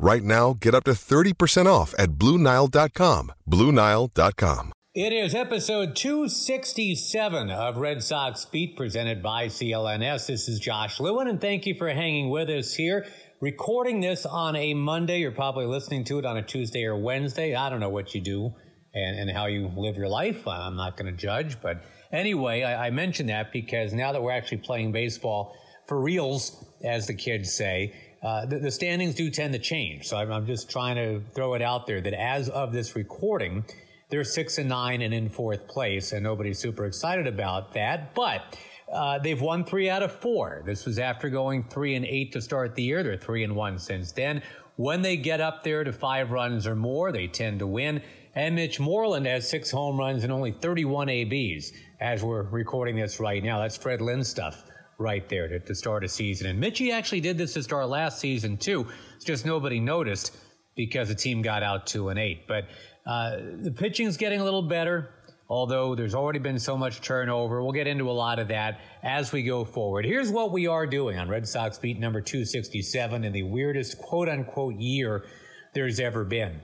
Right now, get up to 30% off at BlueNile.com. BlueNile.com. It is episode 267 of Red Sox Beat presented by CLNS. This is Josh Lewin, and thank you for hanging with us here. Recording this on a Monday. You're probably listening to it on a Tuesday or Wednesday. I don't know what you do and, and how you live your life. I'm not going to judge. But anyway, I, I mentioned that because now that we're actually playing baseball for reals, as the kids say, uh, the, the, standings do tend to change. So I'm, I'm just trying to throw it out there that as of this recording, they're six and nine and in fourth place, and nobody's super excited about that. But uh, they've won three out of four. This was after going three and eight to start the year. They're three and one since then. When they get up there to five runs or more, they tend to win. And Mitch Moreland has six home runs and only 31 ABs as we're recording this right now. That's Fred Lynn stuff right there to, to start a season. And Mitchie actually did this to start last season too. It's just nobody noticed because the team got out two and eight. But uh, the pitching's getting a little better although there's already been so much turnover. We'll get into a lot of that as we go forward. Here's what we are doing on Red Sox beat number 267 in the weirdest quote unquote year there's ever been.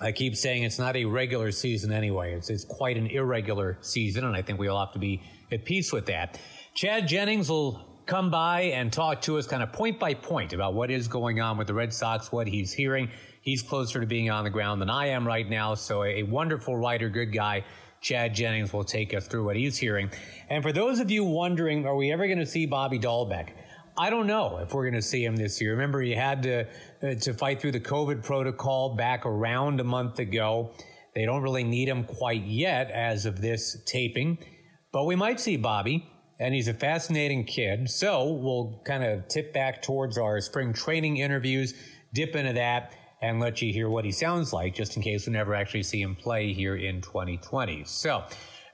I keep saying it's not a regular season anyway. It's, it's quite an irregular season, and I think we all have to be at peace with that. Chad Jennings will come by and talk to us kind of point by point about what is going on with the Red Sox, what he's hearing. He's closer to being on the ground than I am right now, so a wonderful writer, good guy. Chad Jennings will take us through what he's hearing. And for those of you wondering, are we ever going to see Bobby Dalbec? I don't know if we're going to see him this year. Remember, he had to uh, to fight through the COVID protocol back around a month ago. They don't really need him quite yet as of this taping, but we might see Bobby. And he's a fascinating kid. So we'll kind of tip back towards our spring training interviews, dip into that and let you hear what he sounds like just in case we never actually see him play here in 2020. So,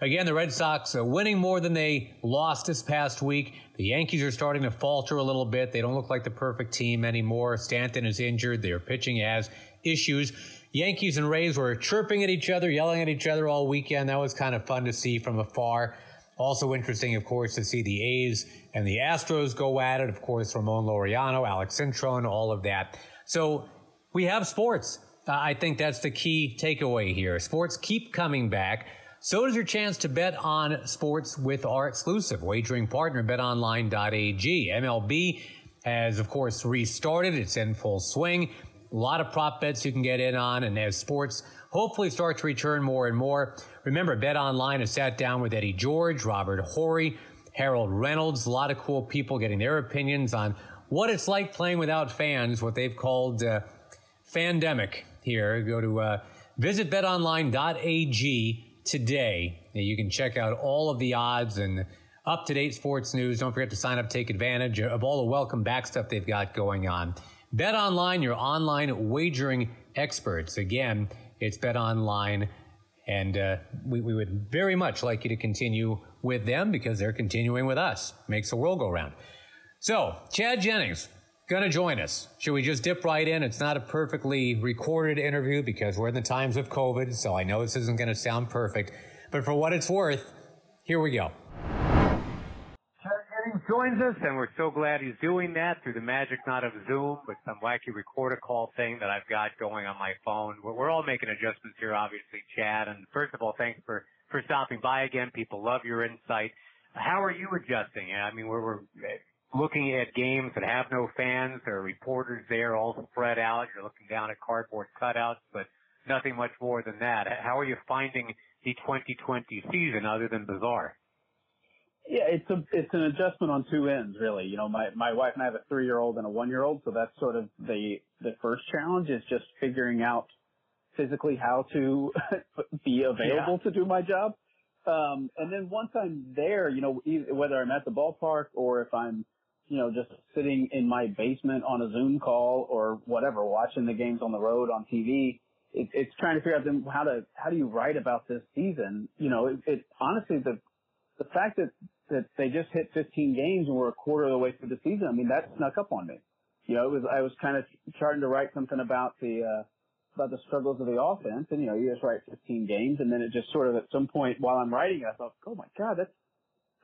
again, the Red Sox are winning more than they lost this past week. The Yankees are starting to falter a little bit. They don't look like the perfect team anymore. Stanton is injured. Their pitching has issues. Yankees and Rays were chirping at each other, yelling at each other all weekend. That was kind of fun to see from afar. Also interesting, of course, to see the A's and the Astros go at it. Of course, Ramon Laureano, Alex Cintron, all of that. So we have sports. Uh, I think that's the key takeaway here. Sports keep coming back. So does your chance to bet on sports with our exclusive wagering partner, betonline.ag. MLB has, of course, restarted. It's in full swing. A lot of prop bets you can get in on. And as sports hopefully start to return more and more, remember, Bet Online has sat down with Eddie George, Robert Horry, Harold Reynolds, a lot of cool people getting their opinions on what it's like playing without fans, what they've called uh, Fandemic here. Go to uh, visit betonline.ag today. You can check out all of the odds and up to date sports news. Don't forget to sign up, take advantage of all the welcome back stuff they've got going on. Bet Online, your online wagering experts. Again, it's Bet Online, and uh, we, we would very much like you to continue with them because they're continuing with us. Makes the world go round. So, Chad Jennings, to join us. Should we just dip right in? It's not a perfectly recorded interview because we're in the times of COVID, so I know this isn't to sound perfect. But for what it's worth, here we go. Joins us, and we're so glad he's doing that through the magic not of Zoom, but some wacky recorder call thing that I've got going on my phone. We're, we're all making adjustments here, obviously, Chad. And first of all, thanks for, for stopping by again. People love your insight. How are you adjusting? I mean, we're, we're looking at games that have no fans. There are reporters there all spread out. You're looking down at cardboard cutouts, but nothing much more than that. How are you finding the 2020 season other than bizarre? Yeah, it's a it's an adjustment on two ends, really. You know, my my wife and I have a three year old and a one year old, so that's sort of the the first challenge is just figuring out physically how to be available yeah. to do my job. Um, and then once I'm there, you know, whether I'm at the ballpark or if I'm, you know, just sitting in my basement on a Zoom call or whatever, watching the games on the road on TV, it, it's trying to figure out then how to how do you write about this season? You know, it, it honestly the the fact that that they just hit 15 games and we're a quarter of the way through the season, I mean that snuck up on me. You know, it was I was kind of starting to write something about the uh, about the struggles of the offense, and you know, you just write 15 games, and then it just sort of at some point while I'm writing, it, I thought, oh my god, that's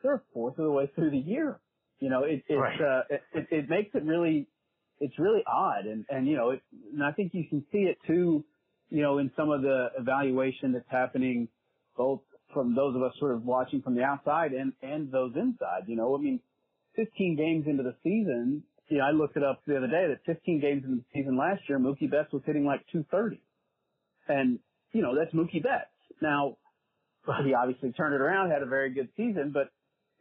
they're a fourth of the way through the year. You know, it it, right. uh, it, it it makes it really it's really odd, and and you know, it, and I think you can see it too you know, in some of the evaluation that's happening both from those of us sort of watching from the outside and, and those inside, you know, I mean, 15 games into the season, you know, I looked it up the other day that 15 games into the season last year, Mookie Betts was hitting like 230. And, you know, that's Mookie Betts. Now, he obviously turned it around, had a very good season, but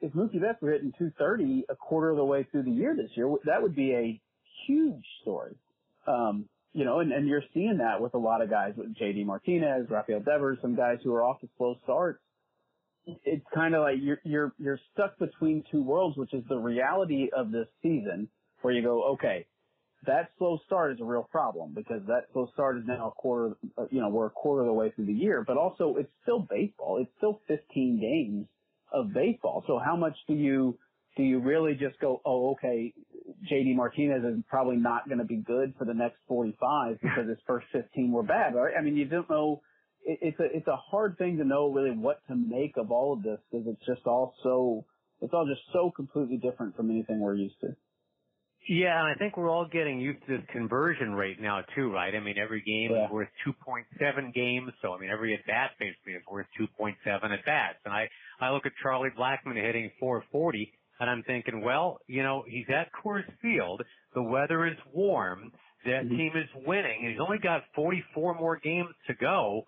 if Mookie Betts were hitting 230 a quarter of the way through the year this year, that would be a huge story. Um, you know, and, and you're seeing that with a lot of guys with JD Martinez, Rafael Devers, some guys who are off to slow starts. It's kind of like you're, you're, you're stuck between two worlds, which is the reality of this season where you go, okay, that slow start is a real problem because that slow start is now a quarter, uh, you know, we're a quarter of the way through the year, but also it's still baseball. It's still 15 games of baseball. So how much do you, do you really just go, oh, okay, JD Martinez is probably not going to be good for the next 45 because his first 15 were bad, right? I mean, you don't know. It, it's a it's a hard thing to know really what to make of all of this because it's just all so it's all just so completely different from anything we're used to. Yeah, and I think we're all getting used to this conversion rate now too, right? I mean, every game yeah. is worth 2.7 games, so I mean, every at bat basically is worth 2.7 at bats. And I I look at Charlie Blackmon hitting 440 and I'm thinking, well, you know, he's at Coors Field. The weather is warm. That mm-hmm. team is winning. And he's only got 44 more games to go.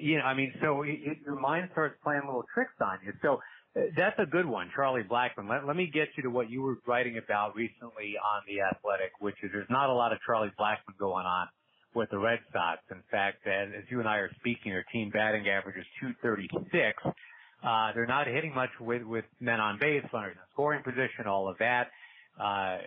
You know, I mean, so it, it, your mind starts playing little tricks on you. So uh, that's a good one, Charlie Blackmon. Let, let me get you to what you were writing about recently on The Athletic, which is there's not a lot of Charlie Blackmon going on with the Red Sox. In fact, as, you and I are speaking, their team batting average is 236. Uh, they're not hitting much with, with men on base, runners in scoring position, all of that. Uh,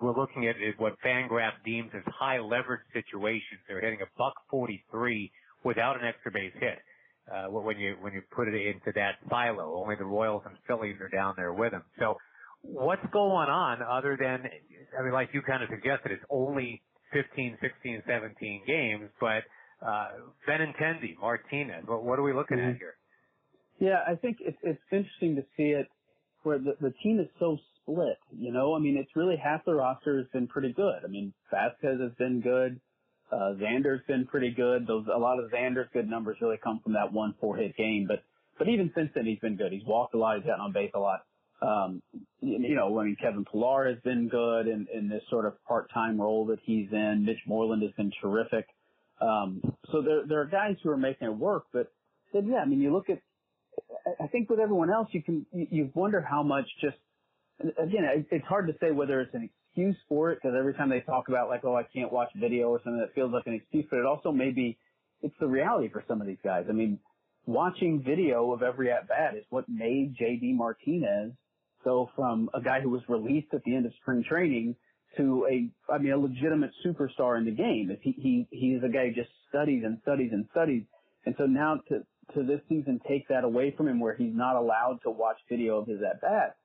we're looking at what Fangraph deems as high leverage situations. They're hitting a buck 43 without an extra base hit. Uh, when you, when you put it into that silo, only the Royals and Phillies are down there with them. So what's going on other than, I mean, like you kind of suggested, it's only 15, 16, 17 games, but, uh, Benintendi, Martinez, what, what are we looking mm-hmm. at here? Yeah, I think it's it's interesting to see it where the the team is so split. You know, I mean, it's really half the roster has been pretty good. I mean, Vasquez has been good. Uh, Xander's been pretty good. Those a lot of Xander's good numbers really come from that one four hit game. But but even since then, he's been good. He's walked a lot. He's gotten on base a lot. Um, you know, I mean, Kevin Pillar has been good in, in this sort of part-time role that he's in. Mitch Moreland has been terrific. Um, so there, there are guys who are making it work, but then, yeah, I mean, you look at I think with everyone else, you can you wonder how much just again it's hard to say whether it's an excuse for it because every time they talk about like oh I can't watch video or something that feels like an excuse, but it also maybe it's the reality for some of these guys. I mean, watching video of every at bat is what made JD Martinez go from a guy who was released at the end of spring training to a I mean a legitimate superstar in the game. If he he he's a guy who just studies and studies and studies, and so now to to this season take that away from him where he's not allowed to watch video of his at bat,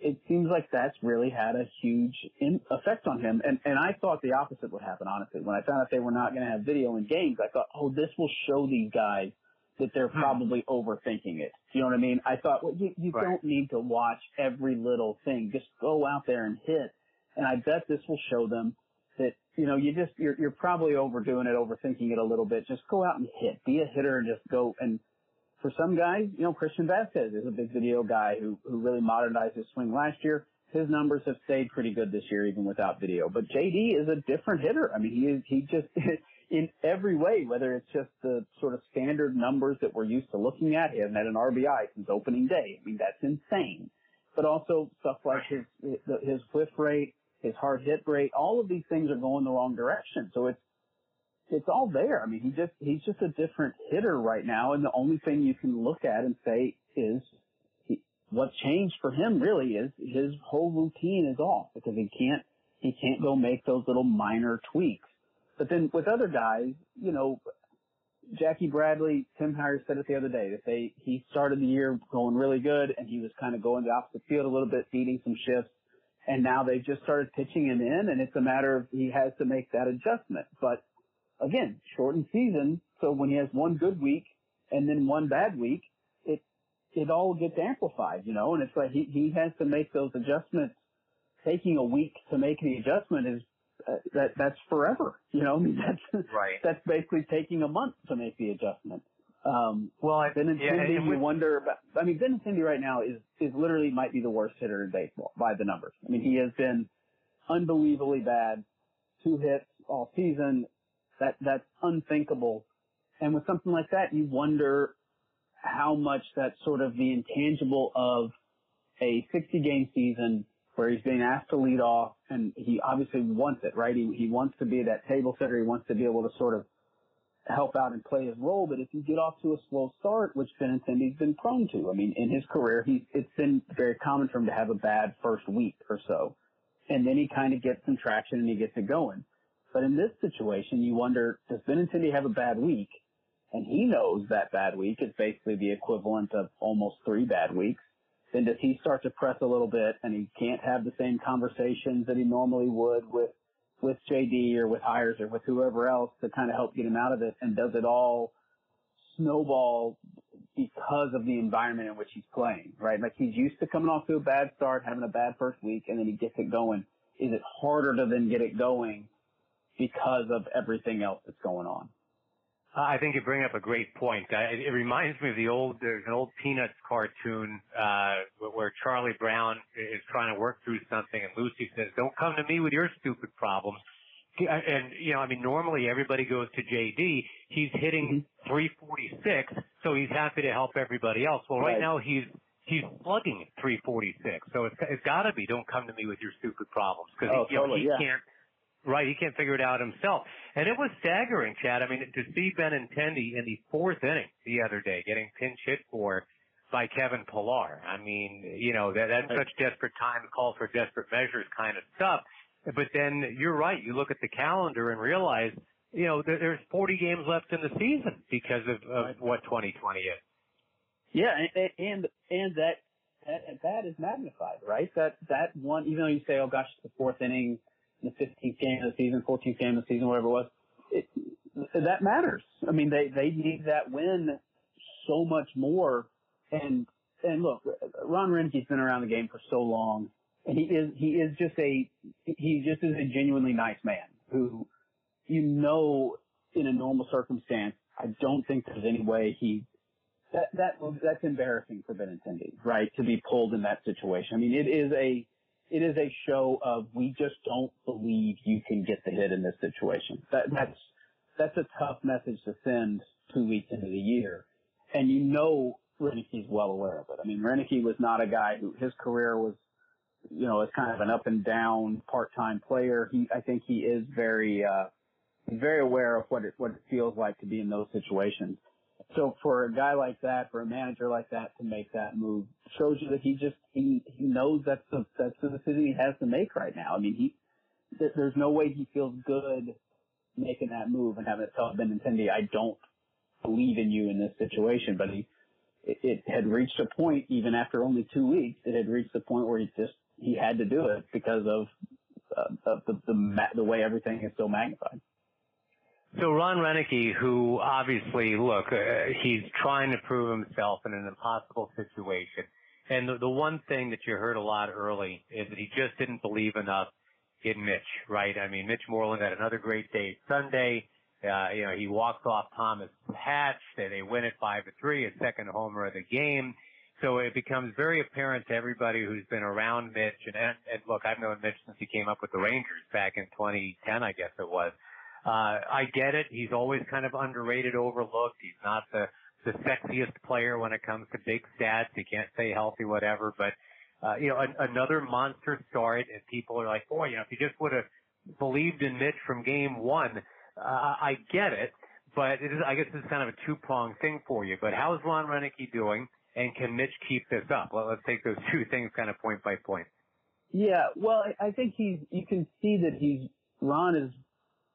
it seems like that's really had a huge in, effect on him. And, and I thought the opposite would happen, honestly. When I found out they were not going to have video in games, I thought, oh, this will show these guys that they're hmm. probably overthinking it. You know what I mean? I thought, well, you, you right. don't need to watch every little thing. Just go out there and hit. And I bet this will show them that you know you just you're you're probably overdoing it, overthinking it a little bit. Just go out and hit, be a hitter, and just go. And for some guys, you know, Christian Vasquez is a big video guy who who really modernized his swing last year. His numbers have stayed pretty good this year, even without video. But JD is a different hitter. I mean, he is he just in every way, whether it's just the sort of standard numbers that we're used to looking at. He hasn't had an RBI since opening day. I mean, that's insane. But also stuff like his, his whiff rate, his hard hit rate, all of these things are going the wrong direction. So it's, it's all there. I mean, he just, he's just a different hitter right now. And the only thing you can look at and say is he, what changed for him really is his whole routine is off because he can't, he can't go make those little minor tweaks. But then with other guys, you know, Jackie Bradley, Tim Hyers said it the other day that they, he started the year going really good and he was kind of going the opposite field a little bit, feeding some shifts. And now they've just started pitching him in and it's a matter of he has to make that adjustment. But again, shortened season. So when he has one good week and then one bad week, it, it all gets amplified, you know, and it's like he, he has to make those adjustments. Taking a week to make the adjustment is uh, that that's forever. You know, I mean that's right. That's basically taking a month to make the adjustment. Um, well, Benintendi, yeah, Cindy, you wonder about. I mean, Benintendi right now is is literally might be the worst hitter in baseball by the numbers. I mean, he has been unbelievably bad. Two hits all season. That that's unthinkable. And with something like that, you wonder how much that sort of the intangible of a 60 game season where he's being asked to lead off and he obviously wants it, right? He, he wants to be that table setter. He wants to be able to sort of help out and play his role. But if you get off to a slow start, which Benintendi's been prone to, I mean, in his career, he, it's been very common for him to have a bad first week or so. And then he kind of gets some traction and he gets it going. But in this situation, you wonder, does Benintendi have a bad week? And he knows that bad week is basically the equivalent of almost three bad weeks then does he start to press a little bit and he can't have the same conversations that he normally would with with JD or with Hyers or with whoever else to kind of help get him out of it and does it all snowball because of the environment in which he's playing, right? Like he's used to coming off to a bad start, having a bad first week, and then he gets it going. Is it harder to then get it going because of everything else that's going on? I think you bring up a great point. it reminds me of the old, there's an old Peanuts cartoon, uh, where Charlie Brown is trying to work through something and Lucy says, don't come to me with your stupid problems. And, you know, I mean, normally everybody goes to JD. He's hitting mm-hmm. 346, so he's happy to help everybody else. Well, right, right. now he's, he's slugging 346. So it's, it's gotta be, don't come to me with your stupid problems. Cause oh, he, you totally, know, he yeah. can't, Right, he can't figure it out himself. And it was staggering, Chad. I mean, to see Benintendi in the fourth inning the other day getting pinch hit for by Kevin Pillar. I mean, you know, that, that's such desperate time, call for desperate measures kind of stuff. But then you're right. You look at the calendar and realize, you know, there, there's 40 games left in the season because of, of what 2020 is. Yeah, and and, and that, that that is magnified, right? That that one, even though you say, oh gosh, it's the fourth inning, the 15th game of the season, 14th game of the season, whatever it was, it, that matters. I mean, they, they need that win so much more. And, and look, Ron Roenicke's been around the game for so long and he is, he is just a, he just is a genuinely nice man who, you know, in a normal circumstance, I don't think there's any way he, that, that, that's embarrassing for Benintendi, right? To be pulled in that situation. I mean, it is a, it is a show of we just don't believe you can get the hit in this situation. That, that's that's a tough message to send two weeks into the year, and you know Roenicke's well aware of it. I mean, Roenicke was not a guy who his career was, you know, as kind of an up and down part-time player. He, I think he is very, uh, very aware of what it what it feels like to be in those situations. So for a guy like that, for a manager like that to make that move shows you that he just, he, he knows that's the, that's the decision he has to make right now. I mean, he, there's no way he feels good making that move and having to tell Benintendi, I don't believe in you in this situation, but he, it, it had reached a point, even after only two weeks, it had reached the point where he just, he had to do it because of, uh, of the, the, the way everything is so magnified. So Ron Roenicke, who obviously, look, uh, he's trying to prove himself in an impossible situation. And the, the one thing that you heard a lot early is that he just didn't believe enough in Mitch, right? I mean, Mitch Moreland had another great day Sunday. Uh, you know, he walked off Thomas Hatch. They, they win it five to three, a second homer of the game. So it becomes very apparent to everybody who's been around Mitch. And, and look, I've known Mitch since he came up with the Rangers back in 2010, I guess it was. Uh, I get it. He's always kind of underrated, overlooked. He's not the the sexiest player when it comes to big stats. He can't stay healthy, whatever. But uh, you know, an, another monster start, and people are like, boy, you know, if you just would have believed in Mitch from game one, uh, I get it. But it is, I guess it's kind of a two-pronged thing for you. But how's Ron Roenicke doing? And can Mitch keep this up? Well, let's take those two things kind of point by point. Yeah, well, I think he's. You can see that he's Ron is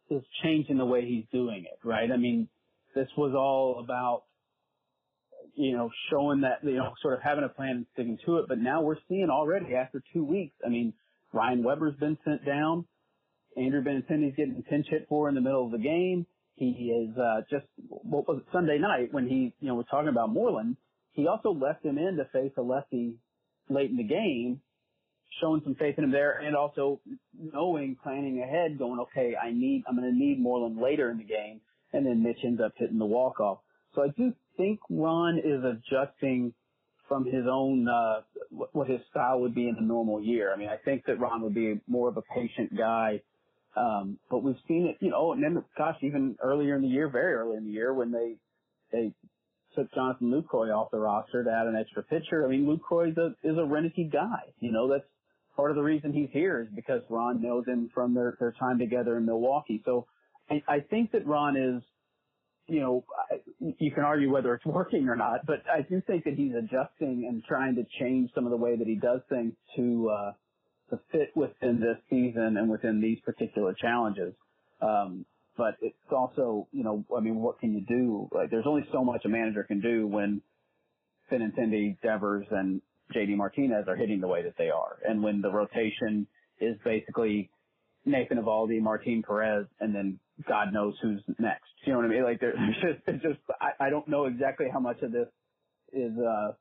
is changing the way he's doing it, right? I mean, this was all about you know showing that you know sort of having a plan and sticking to it. But now we're seeing already after two weeks. I mean, Ryan Weber's been sent down. Andrew Benintendi's getting pinch hit for in the middle of the game. He is uh, just what was it Sunday night when he you know was talking about Moreland. He also left him in to face a lefty late in the game, showing some faith in him there, and also knowing, planning ahead, going, okay, I need, I'm going to need Moreland later in the game, and then Mitch ends up hitting the walk off. So I do think Ron is adjusting from his own uh, what his style would be in a normal year. I mean, I think that Ron would be more of a patient guy. Um, but we've seen it, you know, and then gosh, even earlier in the year, very early in the year, when they they took Jonathan Lucroy off the roster to add an extra pitcher. I mean, Lucroy is a is a Roenicke guy. You know, that's part of the reason he's here is because Ron knows him from their their time together in Milwaukee. So I, I think that Ron is you know, you can argue whether it's working or not, but I do think that he's adjusting and trying to change some of the way that he does things to uh, to fit within this season and within these particular challenges. Um, but it's also, you know, I mean, what can you do? Like, there's only so much a manager can do when Benintendi, Devers, and JD Martinez are hitting the way that they are, and when the rotation is basically Nathan Eovaldi, Martin Perez, and then God knows who's next. You know what I mean? Like there's just, it's just, I, I don't know exactly how much of this is, uh,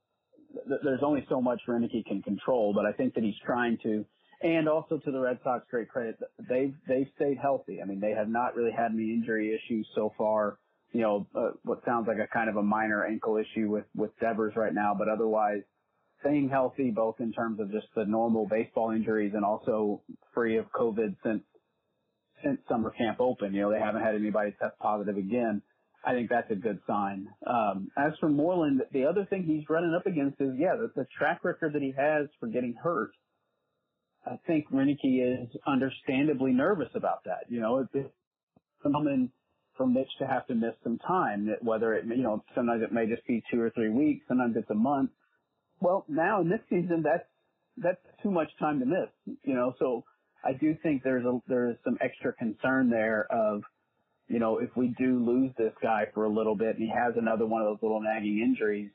th- there's only so much Roenicke can control, but I think that he's trying to, and also to the Red Sox, great credit, they've, they've stayed healthy. I mean, they have not really had any injury issues so far. You know, uh, what sounds like a kind of a minor ankle issue with, with Devers right now, but otherwise staying healthy, both in terms of just the normal baseball injuries and also free of COVID since since summer camp open. You know, they haven't had anybody test positive again. I think that's a good sign. Um, as for Moreland, the other thing he's running up against is, yeah, the, the track record that he has for getting hurt. I think Roenicke is understandably nervous about that. You know, it's common for Mitch to have to miss some time, whether it, you know, sometimes it may just be two or three weeks, sometimes it's a month. Well, now in this season, that's, that's too much time to miss, you know, so I do think there's a there's some extra concern there of, you know, if we do lose this guy for a little bit and he has another one of those little nagging injuries,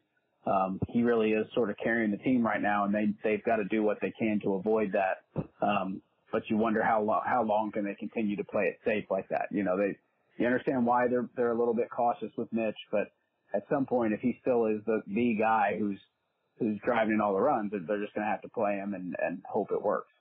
um, he really is sort of carrying the team right now, and they they've got to do what they can to avoid that. Um, but you wonder how long how long can they continue to play it safe like that? You know, they you understand why they're they're a little bit cautious with Mitch, but at some point, if he still is the the guy who's who's driving in all the runs, and they're just going to have to play him and and hope it works.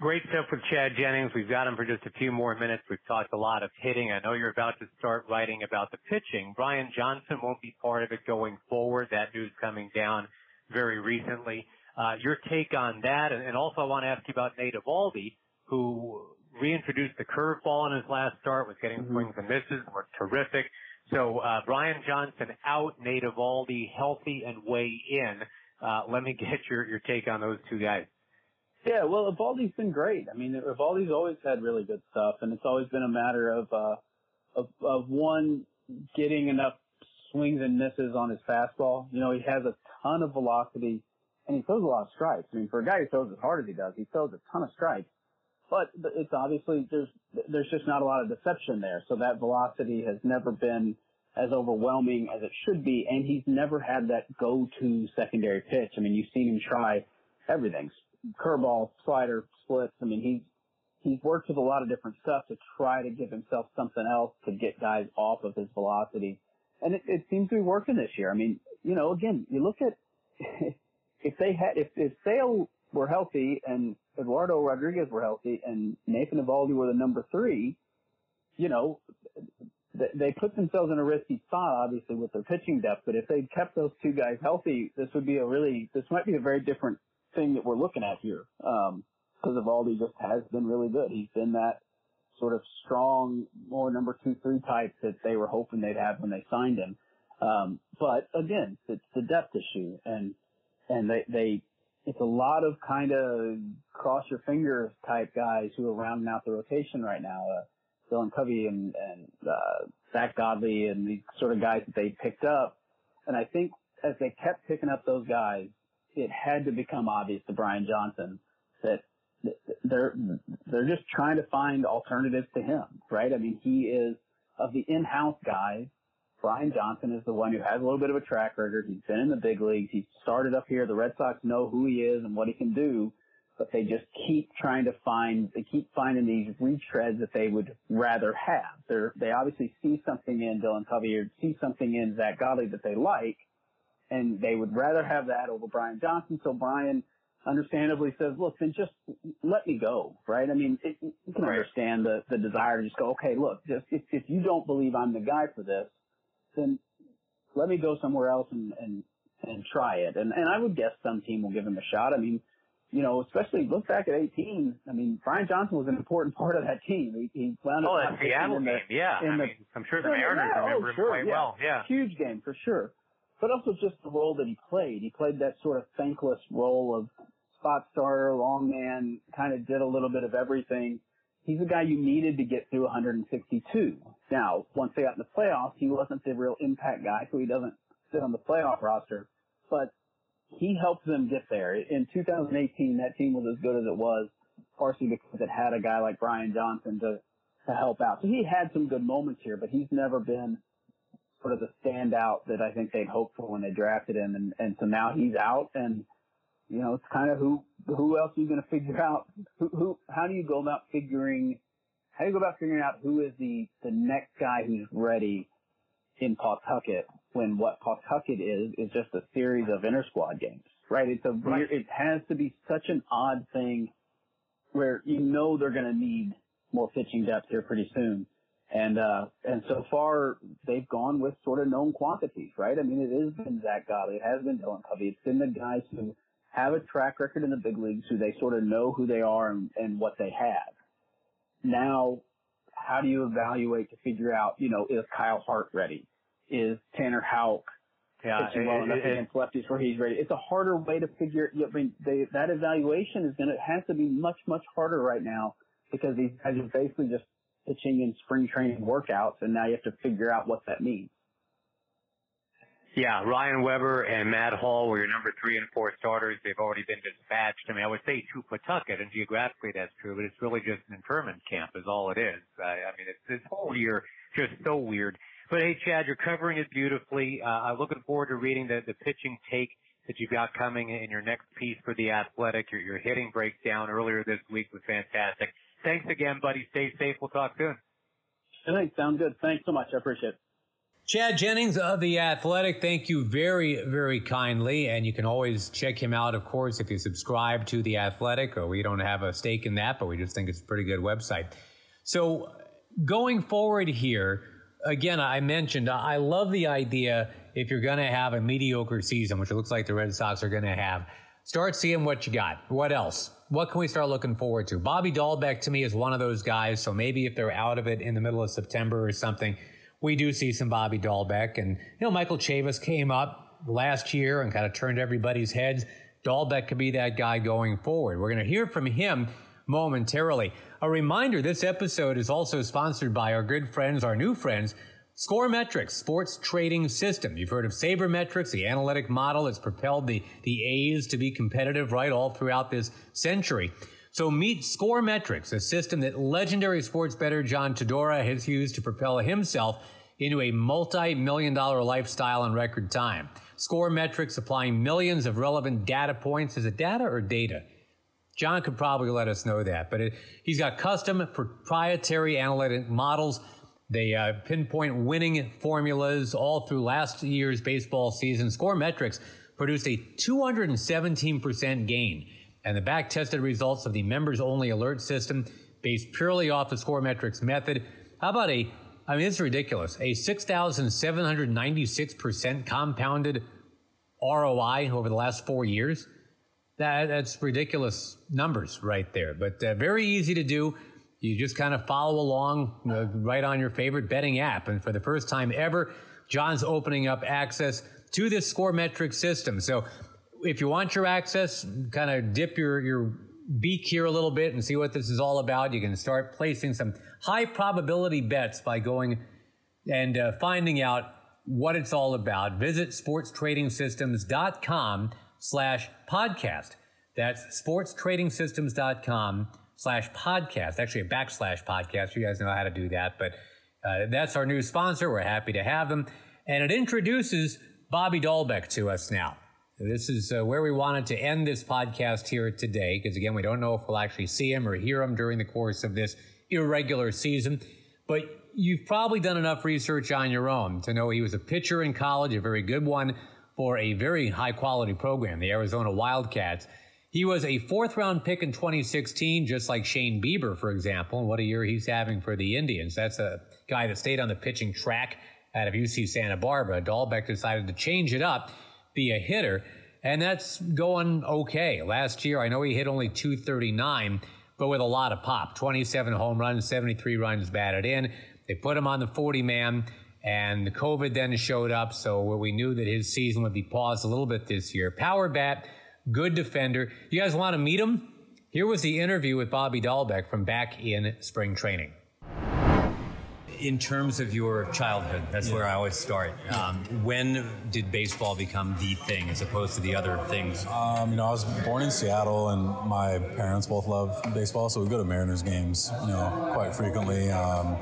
Great stuff with Chad Jennings. We've got him for just a few more minutes. We've talked a lot of hitting. I know you're about to start writing about the pitching. Brian Johnson won't be part of it going forward. That news coming down very recently. Uh, your take on that, and, and also I want to ask you about Nate Eovaldi, who reintroduced the curveball in his last start, was getting mm-hmm. swings and misses, were terrific. So uh, Brian Johnson out, Nate Eovaldi healthy and way in. Uh, let me get your your take on those two guys. Yeah, well, Eovaldi's been great. I mean, Eovaldi's always had really good stuff, and it's always been a matter of uh, of, of one getting enough swings and misses on his fastball. You know, he has a ton of velocity, and he throws a lot of strikes. I mean, for a guy who throws as hard as he does, he throws a ton of strikes. But it's obviously there's there's just not a lot of deception there. So that velocity has never been as overwhelming as it should be, and he's never had that go-to secondary pitch. I mean, you've seen him try everything curveball, slider, splits. I mean, he's he's worked with a lot of different stuff to try to give himself something else to get guys off of his velocity, and it, it seems to be working this year. I mean, you know, again, you look at if they had if if Sale were healthy and Eduardo Rodriguez were healthy and Nathan Eovaldi were the number three, you know, they put themselves in a risky spot, obviously, with their pitching depth. But if they'd kept those two guys healthy, this would be a really, this might be a very different thing that we're looking at here. Um, because Eovaldi just has been really good. He's been that sort of strong, more number two, three type that they were hoping they'd have when they signed him. Um, but again, it's the depth issue and, and they, they, it's a lot of kind of cross your fingers type guys who are rounding out the rotation right now. Uh, Dylan Covey and, and, uh, Zack Godley and these sort of guys that they picked up. And I think as they kept picking up those guys, it had to become obvious to Brian Johnson that they're they're just trying to find alternatives to him, right? I mean, he is of the in-house guys. Brian Johnson is the one who has a little bit of a track record. He's been in the big leagues. He started up here. The Red Sox know who he is and what he can do, but they just keep trying to find. They keep finding these retreads that they would rather have. They're they obviously see something in Dylan Covey or see something in Zack Godley that they like, and they would rather have that over Brian Johnson. So Brian understandably says, look, then just let me go, right? I mean, it, you can right. understand the, the desire to just go, okay, look, just if, if you don't believe I'm the guy for this, then let me go somewhere else and, and, and try it. And, and I would guess some team will give him a shot. I mean, you know, especially look back at 18. I mean, Brian Johnson was an important part of that team. He, he wound up. Oh, that Seattle game, the, yeah. I the, mean, I'm sure the Mariners yeah, remember oh, sure, him quite yeah. well. Yeah, huge game for sure but also just the role that he played. He played that sort of thankless role of spot starter, long man, kind of did a little bit of everything. He's a guy you needed to get through 162. Now, once they got in the playoffs, he wasn't the real impact guy, so he doesn't sit on the playoff roster. But he helped them get there. In 2018, that team was as good as it was, partially because it had a guy like Brian Johnson to to help out. So he had some good moments here, but he's never been sort of the standout that I think they'd hoped for when they drafted him. And, and so now he's out and, you know, it's kind of who, who else are you going to figure out? Who, who, how do you go about figuring, how do you go about figuring out who is the, the next guy who's ready in Pawtucket when what Pawtucket is, is just a series of inter squad games, right? It's a weird, it has to be such an odd thing where you know they're going to need more pitching depth here pretty soon. And, uh, and so far they've gone with sort of known quantities, right? I mean, it has been Zack Godley. It has been Dylan Covey. It's been the guys who have a track record in the big leagues, who they sort of know who they are and, and what they have. Now, how do you evaluate to figure out, you know, is Kyle Hart ready? Is Tanner Houck yeah, pitching well enough against lefties where he's ready? It's a harder way to figure. I mean, they, that evaluation is going to has to be much much harder right now because these guys are basically just pitching in spring training workouts, and now you have to figure out what that means. Yeah, Ryan Weber and Matt Hall were your number three and four starters. They've already been dispatched. I mean, I would say to Pawtucket, and geographically that's true, but it's really just an internment camp is all it is. I, I mean, it's this whole year just so weird. But hey, Chad, you're covering it beautifully. Uh, I'm looking forward to reading the, the pitching take that you've got coming in your next piece for The Athletic. Your, your hitting breakdown earlier this week was fantastic. Thanks again, buddy. Stay safe. We'll talk soon. Thanks. Sound good. Thanks so much. I appreciate it. Chad Jennings of The Athletic, thank you very, very kindly. And you can always check him out, of course, if you subscribe to The Athletic, or we don't have a stake in that, but we just think it's a pretty good website. So going forward here, again, I mentioned I love the idea if you're going to have a mediocre season, which it looks like the Red Sox are going to have, start seeing what you got. What else? what can we start looking forward to? Bobby Dalbec to me is one of those guys. So maybe if they're out of it in the middle of September or something, we do see some Bobby Dalbec. And, you know, Michael Chavis came up last year and kind of turned everybody's heads. Dalbec could be that guy going forward. We're going to hear from him momentarily. A reminder this episode is also sponsored by our good friends, our new friends, Scoremetrics, sports trading system. You've heard of Sabermetrics, the analytic model that's propelled the, the A's to be competitive right all throughout this century. So meet Score Metrics, a system that legendary sports bettor John Todaro has used to propel himself into a multi-million dollar lifestyle in record time. Score Metrics applying millions of relevant data points. Is it data or data? John could probably let us know that, but it, he's got custom proprietary analytic models they uh, pinpoint winning formulas all through last year's baseball season. Score Metrics produced a 217% gain, and the back tested results of the members only alert system based purely off the Scoremetrics method. How about a, I mean, it's ridiculous, a 6,796% compounded ROI over the last four years? That, that's ridiculous numbers right there, but uh, very easy to do. You just kind of follow along uh, right on your favorite betting app. And for the first time ever, John's opening up access to this score metric system. So if you want your access, kind of dip your, your beak here a little bit and see what this is all about. You can start placing some high probability bets by going and uh, finding out what it's all about. Visit sportstradingsystems.com slash podcast. That's sportstradingsystems.com slash podcast. Actually, a backslash podcast. You guys know how to do that, but uh, that's our new sponsor. We're happy to have them. And it introduces Bobby Dalbec to us now. This is uh, where we wanted to end this podcast here today, because again, we don't know if we'll actually see him or hear him during the course of this irregular season. But you've probably done enough research on your own to know he was a pitcher in college, a very good one for a very high quality program, the Arizona Wildcats. He was a fourth round pick in 2016, just like Shane Bieber, for example. And what a year he's having for the Indians. That's a guy that stayed on the pitching track out of UC Santa Barbara. Dalbec decided to change it up be a hitter. And that's going okay. Last year, I know he hit only 239, but with a lot of pop 27 home runs, 73 runs batted in. They put him on the 40 man, and the COVID then showed up. So we knew that his season would be paused a little bit this year. Power bat, good defender. You guys want to meet him? Here was the interview with Bobby Dalbec from back in spring training in terms of your childhood, that's yeah. where I always start. Um, when did baseball become the thing as opposed to the other things? Um, you know, I was born in Seattle, and my parents both love baseball, so we go to Mariners games, you know, quite frequently. Um,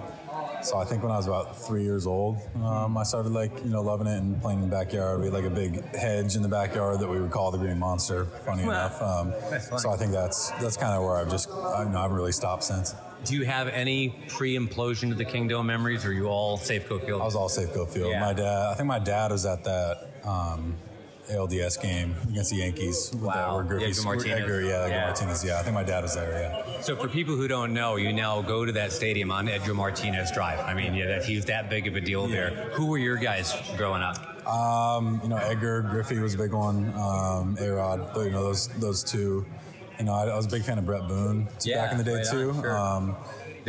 so I think when I was about three years old, um, I started like you know loving it and playing in the backyard. We had like a big hedge in the backyard that we would call the Green Monster. Funny enough. Um, so I think that's that's kind of where I've just I, you know, I've really stopped since. Do you have any pre-implosion to the Kingdome memories, or are you all Safeco Field? I was all Safeco Field. Yeah. My dad, I think my dad was at that um, ALDS game against the Yankees. Wow. Where Griffey, Martinez. Edgar, yeah, Edgar yeah. Martinez. Yeah, I think my dad was there. Yeah. So for people who don't know, you now go to that stadium on Edgar Martinez Drive. I mean, yeah, that he's that big of a deal yeah. there. Who were your guys growing up? Um, you know, Edgar Griffey was a big one. Um, A Rod, you know, those those two. You know, I, I, was a big fan of Bret Boone yeah, back in the day right too. On, sure. um,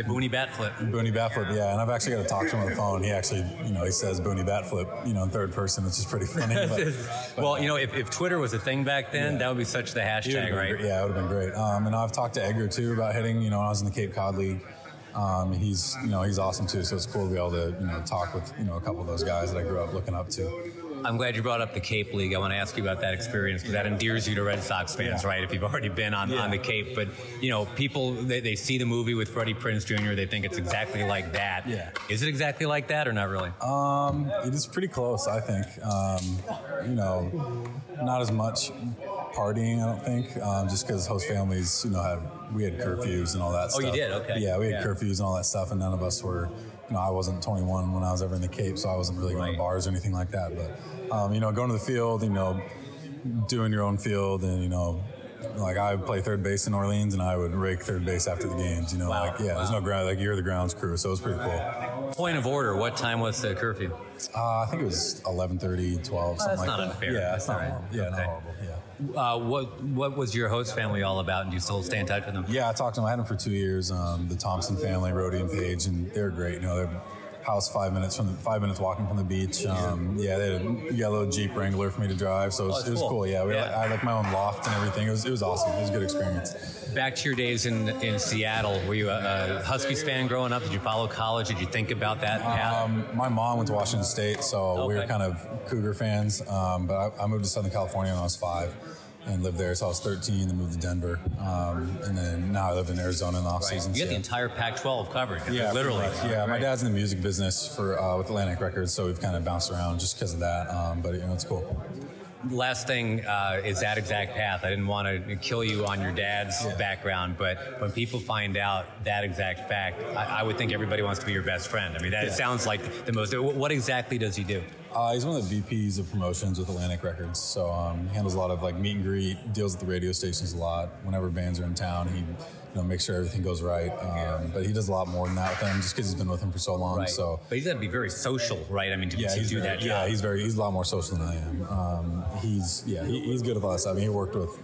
the Booney bat flip. Booney bat flip, yeah. And I've actually got to talk to him on the phone. He actually, you know, he says Booney bat flip, you know, in third person, which is pretty funny. But, but, well, you know, if, if Twitter was a thing back then, yeah. that would be such the hashtag, right? Great. Yeah, it would have been great. Um, and I've talked to Edgar too about hitting. You know, when I was in the Cape Cod League. Um, he's, you know, he's awesome too. So it's cool to be able to, you know, talk with, you know, a couple of those guys that I grew up looking up to. I'm glad you brought up the Cape League. I want to ask you about that experience because that endears you to Red Sox fans, yeah. right? If you've already been on, yeah. on the Cape. But, you know, people, they, they see the movie with Freddie Prinze Jr., they think it's exactly like that. Yeah. Is it exactly like that or not really? Um, it is pretty close, I think. Um, you know, not as much partying, I don't think, um, just because host families, you know, had we had curfews and all that oh, stuff. you did? Okay. Yeah, we had yeah. curfews and all that stuff, and none of us were you know, I wasn't 21 when I was ever in the Cape, so I wasn't really going to bars or anything like that. But, um, you know, going to the field, you know, doing your own field and, you know, like I would play third base in Orleans and I would rake third base after the games, you know, wow. like, yeah, wow. there's no ground, like you're the grounds crew. So it was pretty cool. Point of order, what time was the curfew? Uh, I think it was 11:30, 12, something like that. Unfair. Yeah, that's not right. horrible. Yeah, okay. not horrible. Uh, what what was your host family all about? And do you still stay in touch with them? Yeah, I talked to them. I had them for two years. Um, the Thompson family, Rody and Paige, and they're great. You know, they're house five minutes from the, five minutes walking from the beach. Um, yeah, they had a yellow Jeep Wrangler for me to drive, so it was, oh, it was cool. cool. Yeah, we, yeah. I had like my own loft and everything. It was it was awesome. It was a good experience. Back to your days in in Seattle. Were you a, a Huskies fan growing up? Did you follow college? Did you think about that? Um, my mom went to Washington State, so okay. we were kind of Cougar fans. Um, but I, I moved to Southern California when I was five and lived there. So I was 13 and moved to Denver. Um, and then now I live in Arizona in the off right. season. You get the entire Pac-12 covered. Yeah, literally. Yeah, right. my dad's in the music business for uh, with Atlantic Records, so we've kind of bounced around just because of that. Um, but you know, it's cool last thing uh, is that exact path. I didn't want to kill you on your dad's yeah. background, but when people find out that exact fact, I, I, would think everybody wants to be your best friend. I mean, that yeah. sounds like the most. What exactly does he do? Uh, he's one of the VPs of promotions with Atlantic Records. So um, he handles a lot of like meet and greet, deals with the radio stations a lot. Whenever bands are in town, he you know, make sure everything goes right. Um, but he does a lot more than that with them, just because he's been with him for so long. Right. So, but he's got to be very social, right? I mean, to, yeah, to do very, that job. Yeah, he's very he's a lot more social than I am. Um, he's yeah, he, he's good with us. I mean, he worked with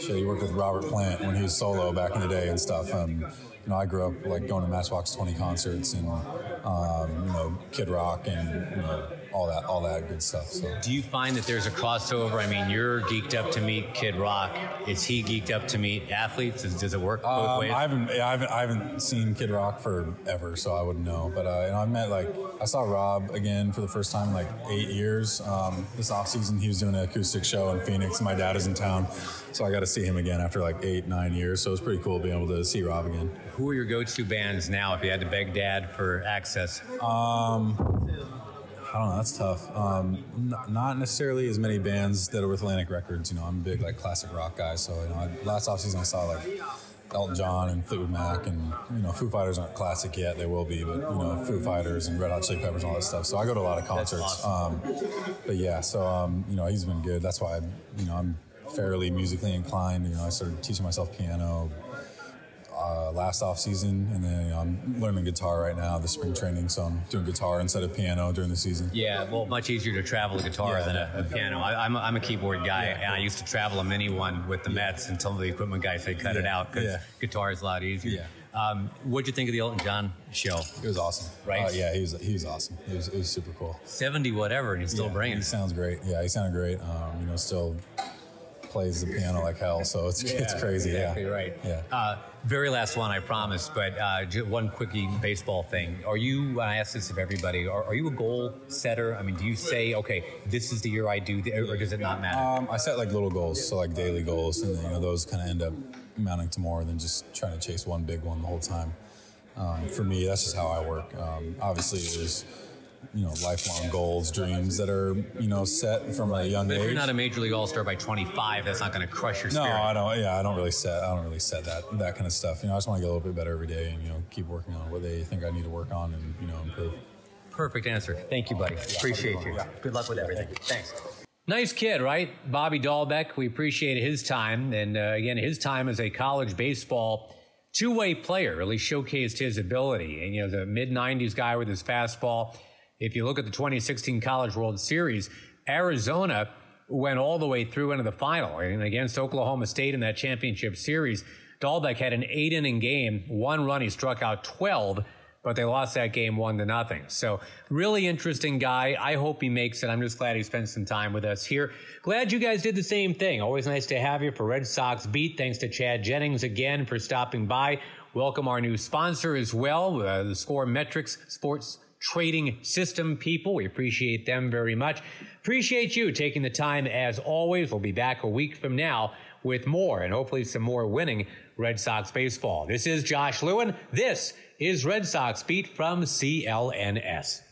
shit, he worked with Robert Plant when he was solo back in the day and stuff. Um, you know, I grew up like going to Matchbox 20 concerts and, um, you know, Kid Rock and, you know, all that, all that good stuff. So. Do you find that there's a crossover? I mean, you're geeked up to meet Kid Rock. Is he geeked up to meet athletes? Does, does it work both Um, ways? I haven't, I haven't, I haven't seen Kid Rock forever, so I wouldn't know. But uh, you know, I met like I saw Rob again for the first time in like eight years. Um, this off season, he was doing an acoustic show in Phoenix. My dad is in town, so I got to see him again after like eight, nine years. So it was pretty cool being able to see Rob again. Who are your go-to bands now? If you had to beg Dad for access, Um, I don't know. That's tough. Um, n- not necessarily as many bands that are with Atlantic Records. You know, I'm a big like classic rock guy. So you know, I, last off season I saw like Elton John and Fleetwood Mac, and you know, Foo Fighters aren't classic yet. They will be, but you know, Foo Fighters and Red Hot Chili Peppers and all that stuff. So I go to a lot of concerts. Um, but yeah, so um, you know, he's been good. That's why you know I'm fairly musically inclined. You know, I started teaching myself piano uh, last off season, and then you know, I'm learning guitar right now, the spring training. So I'm doing guitar instead of piano during the season. yeah, well, much easier to travel a guitar Yeah, than a, a piano. I, I'm, a, I'm a keyboard guy, and I used to travel a mini one with the Mets until the equipment guy said cut it out because yeah. guitar is a lot easier. Um, what'd you think of the Elton John show? It was awesome. Right? Uh, yeah, he was he was awesome. It was, it was super cool. 70 whatever, and he's still yeah, bringing He sounds great. Yeah, he sounded great. Um, you know, still plays the piano like hell. So it's it's crazy. Exactly yeah. right. Yeah. Uh, very last one, I promise, but uh, one quickie baseball thing. Are you, I ask this of everybody, are, are you a goal setter? I mean, do you say, okay, this is the year I do, th- or does it not matter? Um, I set like little goals, so like daily goals, and then, you know those kind of end up amounting to more than just trying to chase one big one the whole time. Um, for me, that's just how I work. Um, obviously, there's you know lifelong goals, dreams that are you know set from a young but if age. you're not a major league all star by 25, that's not going to crush your no, spirit. I don't. Yeah, I don't really set. I don't really set that that kind of stuff. You know, I just want to get a little bit better every day, and you know, keep working on what they think I need to work on, and you know, improve. Perfect answer. Thank you, buddy. Appreciate you. Yeah. Good luck with everything. Thanks. Nice kid, right? Bobby Dalbec. We appreciate his time. And uh, again, his time as a college baseball two way player really showcased his ability. And, you know, the mid 90s guy with his fastball. If you look at the 2016 College World Series, Arizona went all the way through into the final. And against Oklahoma State in that championship series, Dalbec had an eight inning game, one run. He struck out 12 but they lost that game one to nothing. So really interesting guy. I hope he makes it. I'm just glad he spent some time with us here. Glad you guys did the same thing. Always nice to have you for Red Sox Beat. Thanks to Chad Jennings again for stopping by. Welcome our new sponsor as well, uh, the Score Metrics Sports Trading System people. We appreciate them very much. Appreciate you taking the time as always. We'll be back a week from now with more and hopefully some more winning Red Sox baseball. This is Josh Lewin. This is Red Sox Beat from CLNS.